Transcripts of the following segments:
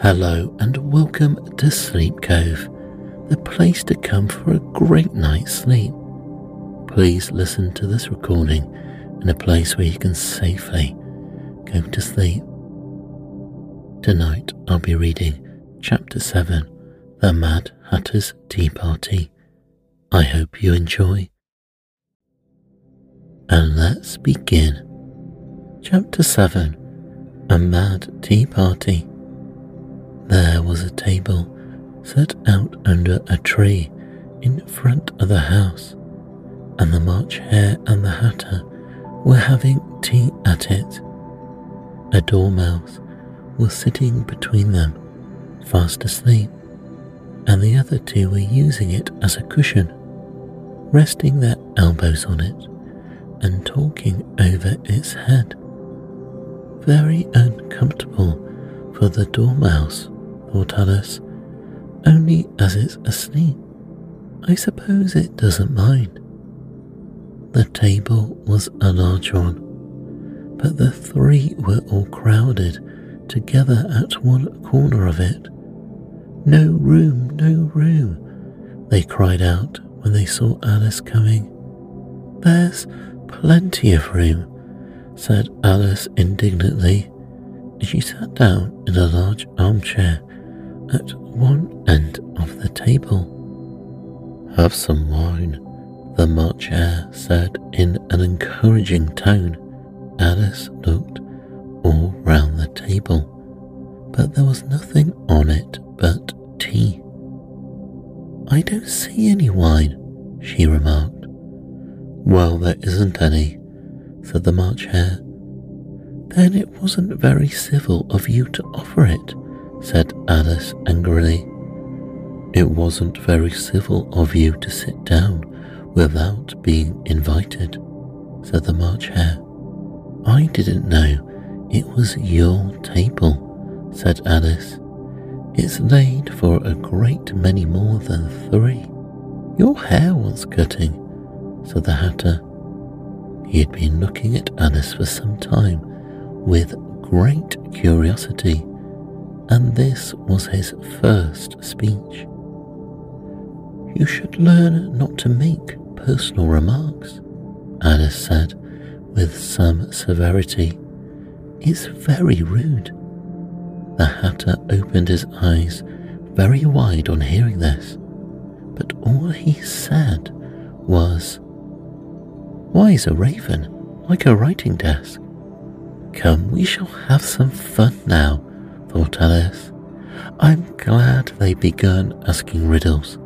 Hello and welcome to Sleep Cove, the place to come for a great night's sleep. Please listen to this recording in a place where you can safely go to sleep. Tonight I'll be reading Chapter 7 The Mad Hatter's Tea Party. I hope you enjoy. And let's begin. Chapter 7 A Mad Tea Party. There was a table set out under a tree in front of the house, and the March Hare and the Hatter were having tea at it. A dormouse was sitting between them, fast asleep, and the other two were using it as a cushion, resting their elbows on it and talking over its head. Very uncomfortable for the dormouse Alice, only as it's asleep. I suppose it doesn't mind. The table was a large one, but the three were all crowded together at one corner of it. No room, no room, they cried out when they saw Alice coming. There's plenty of room, said Alice indignantly she sat down in a large armchair at one end of the table. Have some wine, the March Hare said in an encouraging tone. Alice looked all round the table, but there was nothing on it but tea. I don't see any wine, she remarked. Well, there isn't any, said the March Hare. Then it wasn't very civil of you to offer it, said Alice angrily. It wasn't very civil of you to sit down without being invited, said the March Hare. I didn't know it was your table, said Alice. It's laid for a great many more than three. Your hair wants cutting, said the Hatter. He had been looking at Alice for some time with great curiosity and this was his first speech. You should learn not to make personal remarks, Alice said with some severity. It's very rude. The Hatter opened his eyes very wide on hearing this, but all he said was, Why is a raven like a writing desk? Come, we shall have some fun now thought Alice. I'm glad they've begun asking riddles.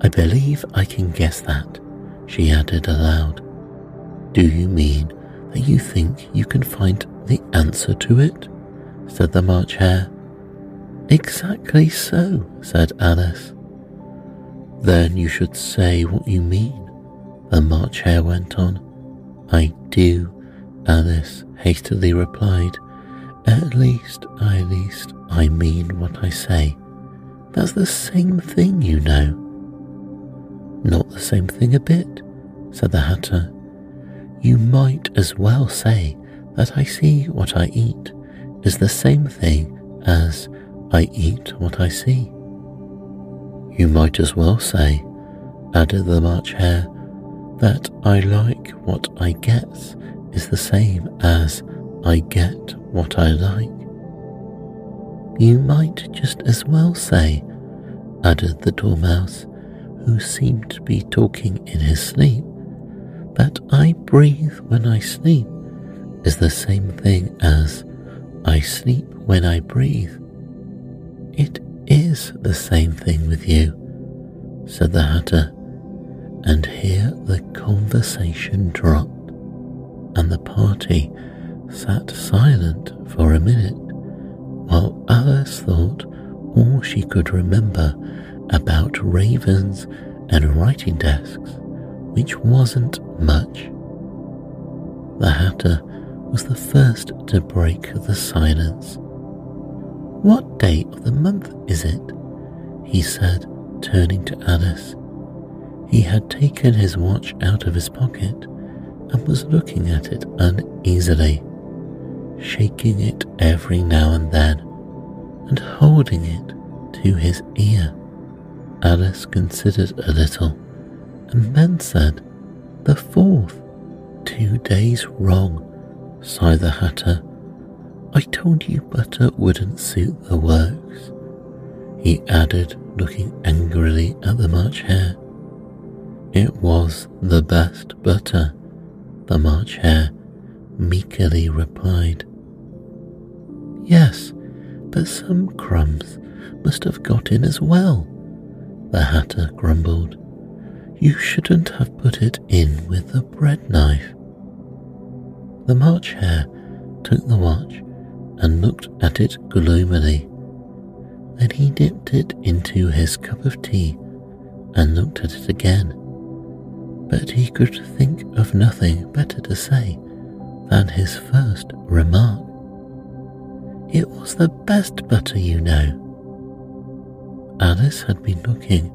I believe I can guess that, she added aloud. Do you mean that you think you can find the answer to it? said the March Hare. Exactly so, said Alice. Then you should say what you mean, the March Hare went on. I do, Alice hastily replied. At least, I least, I mean what I say. That's the same thing, you know. Not the same thing a bit, said the Hatter. You might as well say that I see what I eat is the same thing as I eat what I see. You might as well say, added the March Hare, that I like what I get is the same as I get what I like. You might just as well say, added the Dormouse, who seemed to be talking in his sleep, that I breathe when I sleep is the same thing as I sleep when I breathe. It is the same thing with you, said the Hatter, and here the conversation dropped, and the party sat silent for a minute while Alice thought all she could remember about ravens and writing desks, which wasn't much. The Hatter was the first to break the silence. What day of the month is it? he said, turning to Alice. He had taken his watch out of his pocket and was looking at it uneasily shaking it every now and then, and holding it to his ear. Alice considered a little and then said, The fourth. Two days wrong, sighed the Hatter. I told you butter wouldn't suit the works. He added, looking angrily at the March Hare. It was the best butter, the March Hare meekly replied. Yes, but some crumbs must have got in as well, the Hatter grumbled. You shouldn't have put it in with the bread knife. The March Hare took the watch and looked at it gloomily. Then he dipped it into his cup of tea and looked at it again. But he could think of nothing better to say than his first remark. It was the best butter, you know. Alice had been looking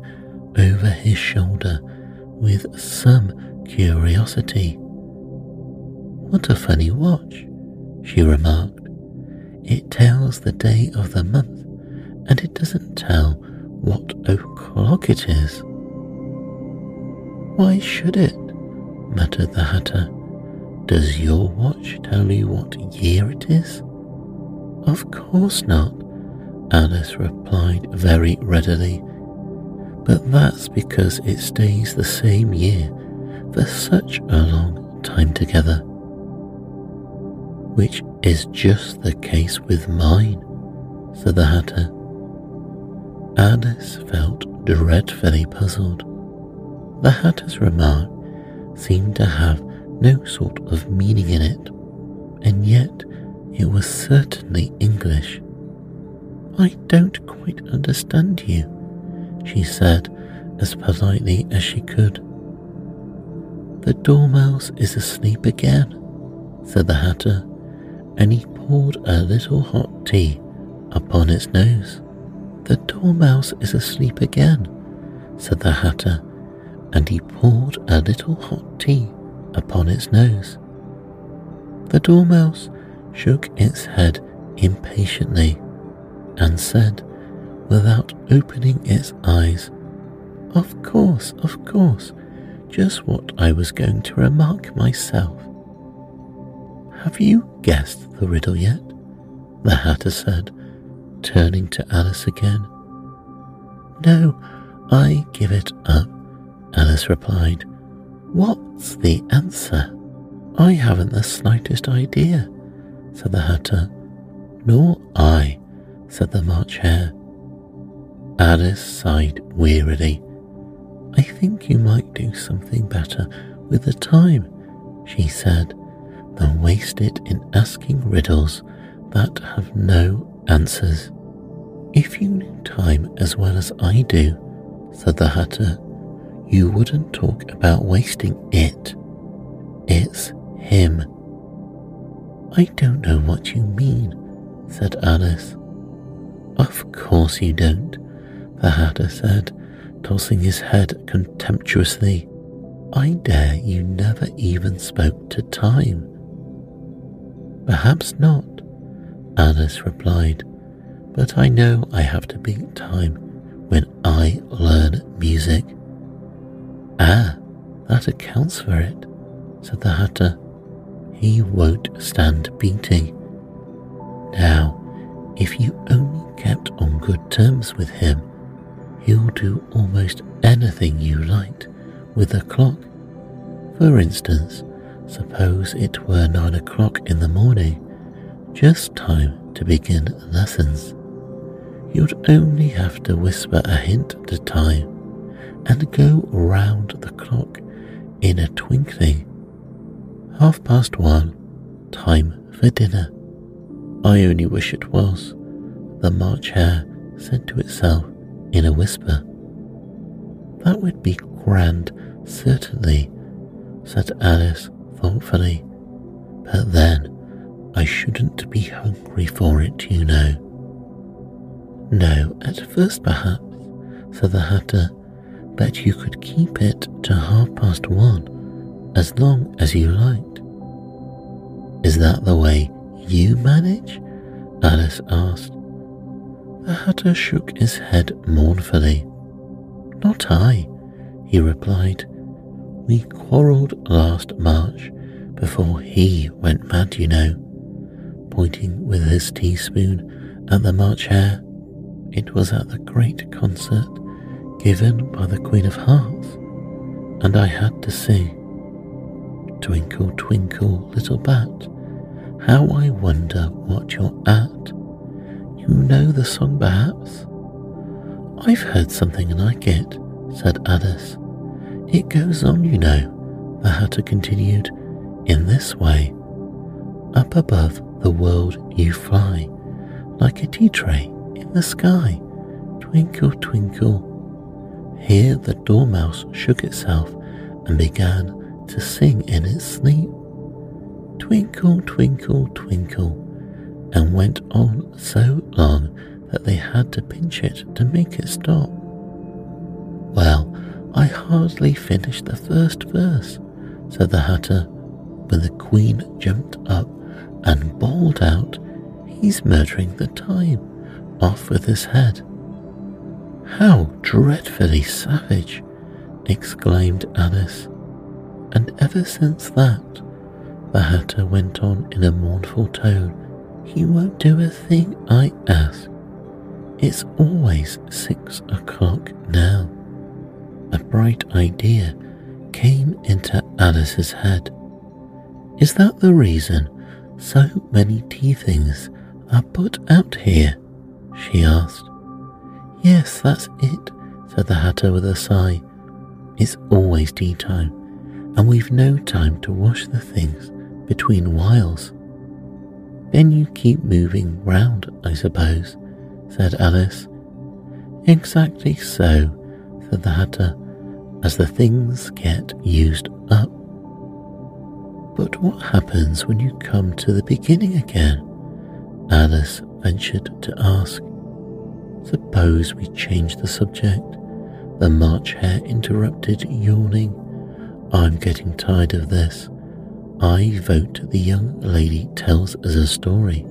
over his shoulder with some curiosity. What a funny watch, she remarked. It tells the day of the month, and it doesn't tell what o'clock it is. Why should it? muttered the Hatter. Does your watch tell you what year it is? Of course not, Alice replied very readily. But that's because it stays the same year for such a long time together. Which is just the case with mine, said the Hatter. Alice felt dreadfully puzzled. The Hatter's remark seemed to have no sort of meaning in it, and yet it was certainly English. I don't quite understand you, she said as politely as she could. The dormouse is asleep again, said the Hatter, and he poured a little hot tea upon its nose. The dormouse is asleep again, said the Hatter, and he poured a little hot tea upon its nose. The dormouse shook its head impatiently and said, without opening its eyes, Of course, of course, just what I was going to remark myself. Have you guessed the riddle yet? The Hatter said, turning to Alice again. No, I give it up, Alice replied. What's the answer? I haven't the slightest idea, said the Hatter. Nor I, said the March Hare. Alice sighed wearily. I think you might do something better with the time, she said, than waste it in asking riddles that have no answers. If you knew time as well as I do, said the Hatter, you wouldn't talk about wasting it. It's him. I don't know what you mean, said Alice. Of course you don't, the Hatter said, tossing his head contemptuously. I dare you never even spoke to time. Perhaps not, Alice replied, but I know I have to beat time when I learn music. That accounts for it, said the Hatter. He won't stand beating. Now, if you only kept on good terms with him, he'll do almost anything you liked with the clock. For instance, suppose it were nine o'clock in the morning, just time to begin lessons. You'd only have to whisper a hint a time and go round the clock in a twinkling. Half past one, time for dinner. I only wish it was, the March Hare said to itself in a whisper. That would be grand, certainly, said Alice thoughtfully. But then I shouldn't be hungry for it, you know. No, at first perhaps, said the Hatter, but you could keep it to half past one as long as you liked. Is that the way you manage? Alice asked. The Hatter shook his head mournfully. Not I, he replied. We quarrelled last March before he went mad, you know, pointing with his teaspoon at the March Hare. It was at the great concert given by the Queen of Hearts, and I had to sing Twinkle, twinkle, little bat, how I wonder what you're at. You know the song, perhaps? I've heard something and like it, said Alice. It goes on, you know, the Hatter continued, in this way. Up above the world you fly, like a tea tray in the sky. Twinkle, twinkle. Here the dormouse shook itself and began to sing in its sleep. Twinkle, twinkle, twinkle, and went on so long that they had to pinch it to make it stop. Well, I hardly finished the first verse, said the Hatter, when the Queen jumped up and bawled out, He's murdering the time, off with his head. How dreadfully savage! exclaimed Alice. And ever since that, the Hatter went on in a mournful tone, he won't do a thing I ask. It's always six o'clock now. A bright idea came into Alice's head. Is that the reason so many tea things are put out here? she asked. Yes, that's it, said the Hatter with a sigh. It's always tea time, and we've no time to wash the things between whiles. Then you keep moving round, I suppose, said Alice. Exactly so, said the Hatter, as the things get used up. But what happens when you come to the beginning again? Alice ventured to ask. Suppose we change the subject. The March Hare interrupted, yawning. I'm getting tired of this. I vote the young lady tells us a story.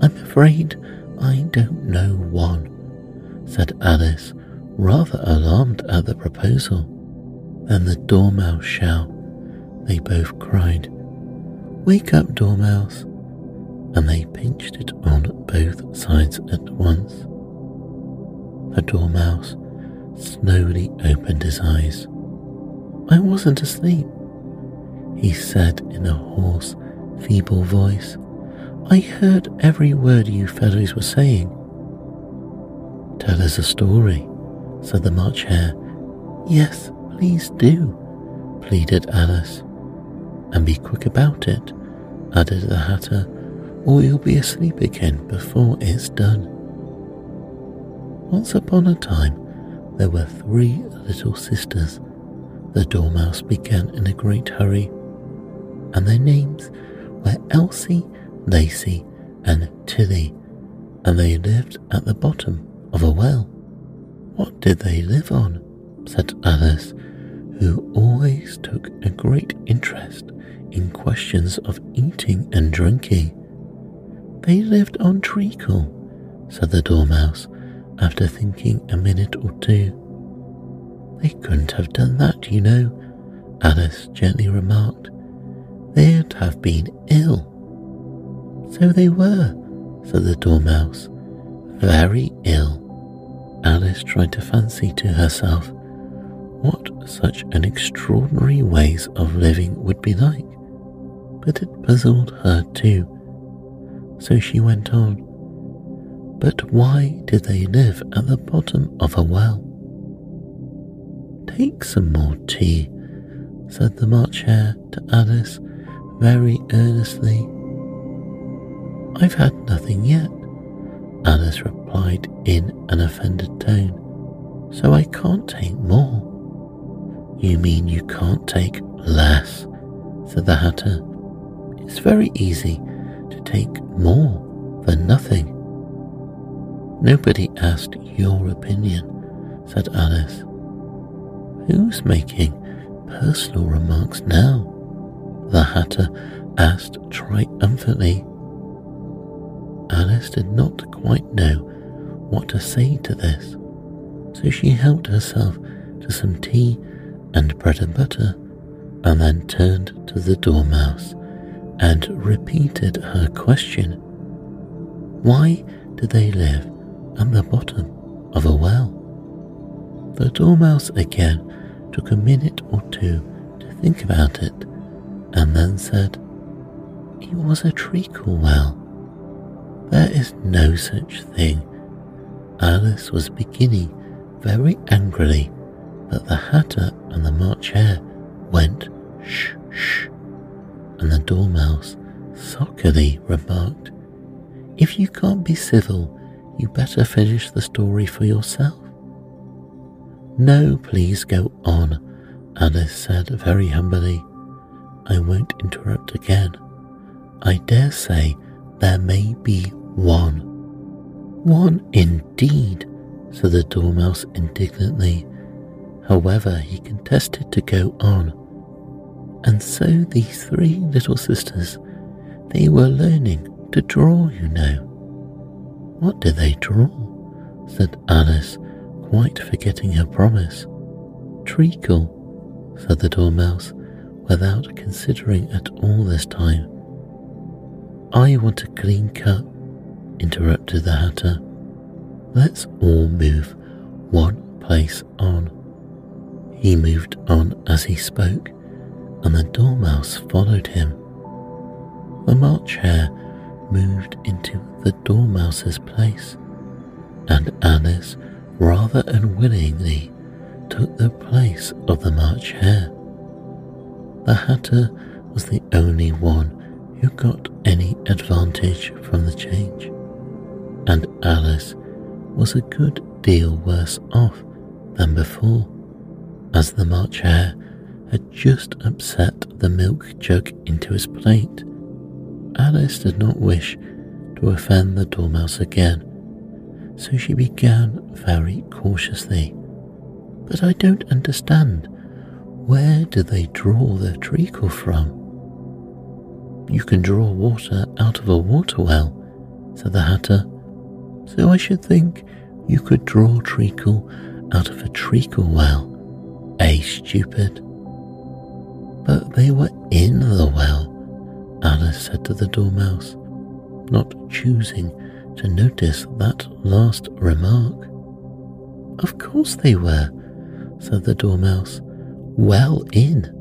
I'm afraid I don't know one, said Alice, rather alarmed at the proposal. Then the Dormouse shall, they both cried. Wake up, Dormouse! And they pinched it on both sides at once. The Dormouse slowly opened his eyes. I wasn't asleep, he said in a hoarse, feeble voice. I heard every word you fellows were saying. Tell us a story, said the March Hare. Yes, please do, pleaded Alice. And be quick about it, added the Hatter, or you'll be asleep again before it's done. Once upon a time, there were three little sisters. The Dormouse began in a great hurry, and their names were Elsie, Lacie, and Tillie, and they lived at the bottom of a well. What did they live on? said Alice, who always took a great interest in questions of eating and drinking. They lived on treacle, said the Dormouse, after thinking a minute or two. They couldn't have done that, you know, Alice gently remarked. They'd have been ill. So they were, said the Dormouse, very ill. Alice tried to fancy to herself what such an extraordinary ways of living would be like, but it puzzled her too. So she went on. But why do they live at the bottom of a well? Take some more tea, said the March Hare to Alice very earnestly. I've had nothing yet, Alice replied in an offended tone, so I can't take more. You mean you can't take less, said the Hatter. It's very easy take more than nothing. Nobody asked your opinion, said Alice. Who's making personal remarks now? The Hatter asked triumphantly. Alice did not quite know what to say to this, so she helped herself to some tea and bread and butter, and then turned to the Dormouse and repeated her question Why do they live at the bottom of a well? The Dormouse again took a minute or two to think about it and then said, It was a treacle well. There is no such thing. Alice was beginning very angrily, but the Hatter and the March Hare went shh shh, and the Dormouse sulkily remarked, If you can't be civil, you better finish the story for yourself. No, please go on, Alice said very humbly. I won't interrupt again. I dare say there may be one. One indeed, said the Dormouse indignantly. However, he contested to go on. And so these three little sisters, they were learning to draw, you know. What do they draw? said Alice, quite forgetting her promise. Treacle, said the Dormouse, without considering at all this time. I want a clean cut, interrupted the Hatter. Let's all move one place on. He moved on as he spoke, and the Dormouse followed him. The March Hare moved into the Dormouse's place, and Alice rather unwillingly took the place of the March Hare. The Hatter was the only one who got any advantage from the change, and Alice was a good deal worse off than before, as the March Hare had just upset the milk jug into his plate. Alice did not wish to offend the Dormouse again, so she began very cautiously. But I don't understand. Where do they draw the treacle from? You can draw water out of a water well, said the Hatter. So I should think you could draw treacle out of a treacle well. Eh, stupid? But they were in the well, Alice said to the Dormouse, not choosing to notice that last remark. Of course they were, said the Dormouse. Well in.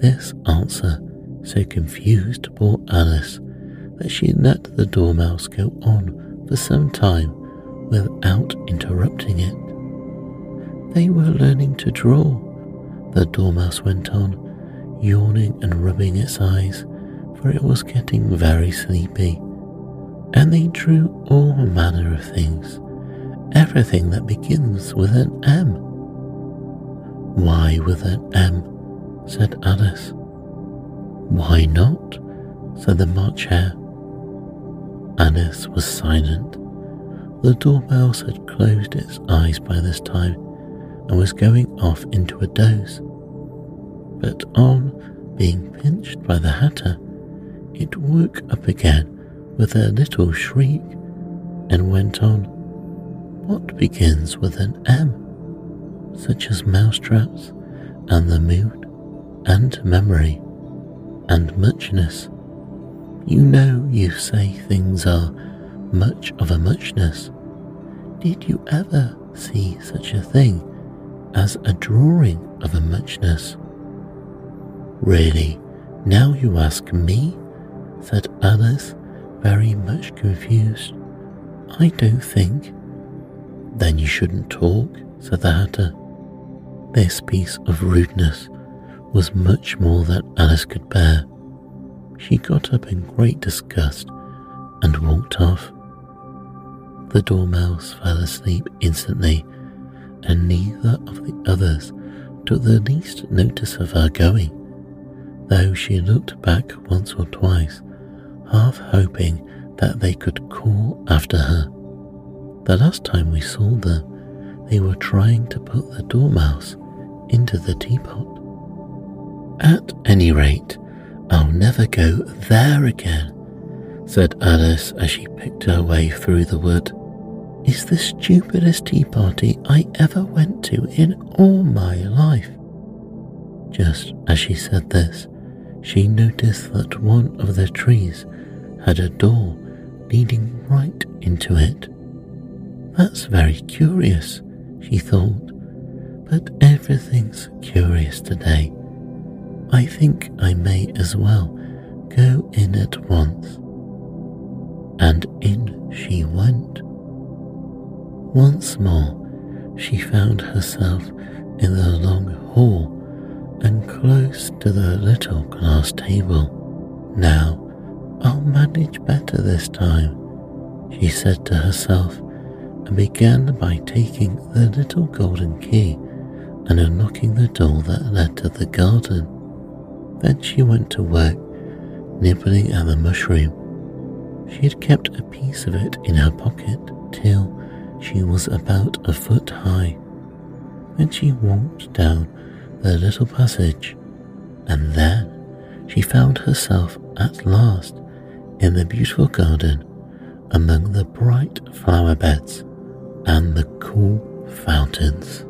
This answer so confused poor Alice that she let the Dormouse go on for some time without interrupting it. They were learning to draw, the Dormouse went on, yawning and rubbing its eyes, for it was getting very sleepy. And they drew all manner of things, everything that begins with an M. Why with an M? said Alice. Why not? said the March Hare. Alice was silent. The Dormouse had closed its eyes by this time and was going off into a doze. But on being pinched by the Hatter, it woke up again with a little shriek and went on. What begins with an M? Such as mousetraps and the mood and memory and muchness. You know you say things are much of a muchness. Did you ever see such a thing as a drawing of a muchness? Really, now you ask me, said Alice, very much confused. I don't think. Then you shouldn't talk, said the Hatter. This piece of rudeness was much more than Alice could bear. She got up in great disgust and walked off. The Dormouse fell asleep instantly, and neither of the others took the least notice of her going, though she looked back once or twice, half hoping that they could call after her. The last time we saw them, they were trying to put the Dormouse into the teapot. At any rate, I'll never go there again, said Alice as she picked her way through the wood, is the stupidest tea party I ever went to in all my life. Just as she said this, she noticed that one of the trees had a door leading right into it. That's very curious, she thought, but everything's curious today. I think I may as well go in at once. And in she went. Once more, she found herself in the long hall close to the little glass table. Now, I'll manage better this time, she said to herself, and began by taking the little golden key and unlocking the door that led to the garden. Then she went to work, nibbling at the mushroom. She had kept a piece of it in her pocket till she was about a foot high. Then she walked down the little passage, and then she found herself at last in the beautiful garden among the bright flower beds and the cool fountains.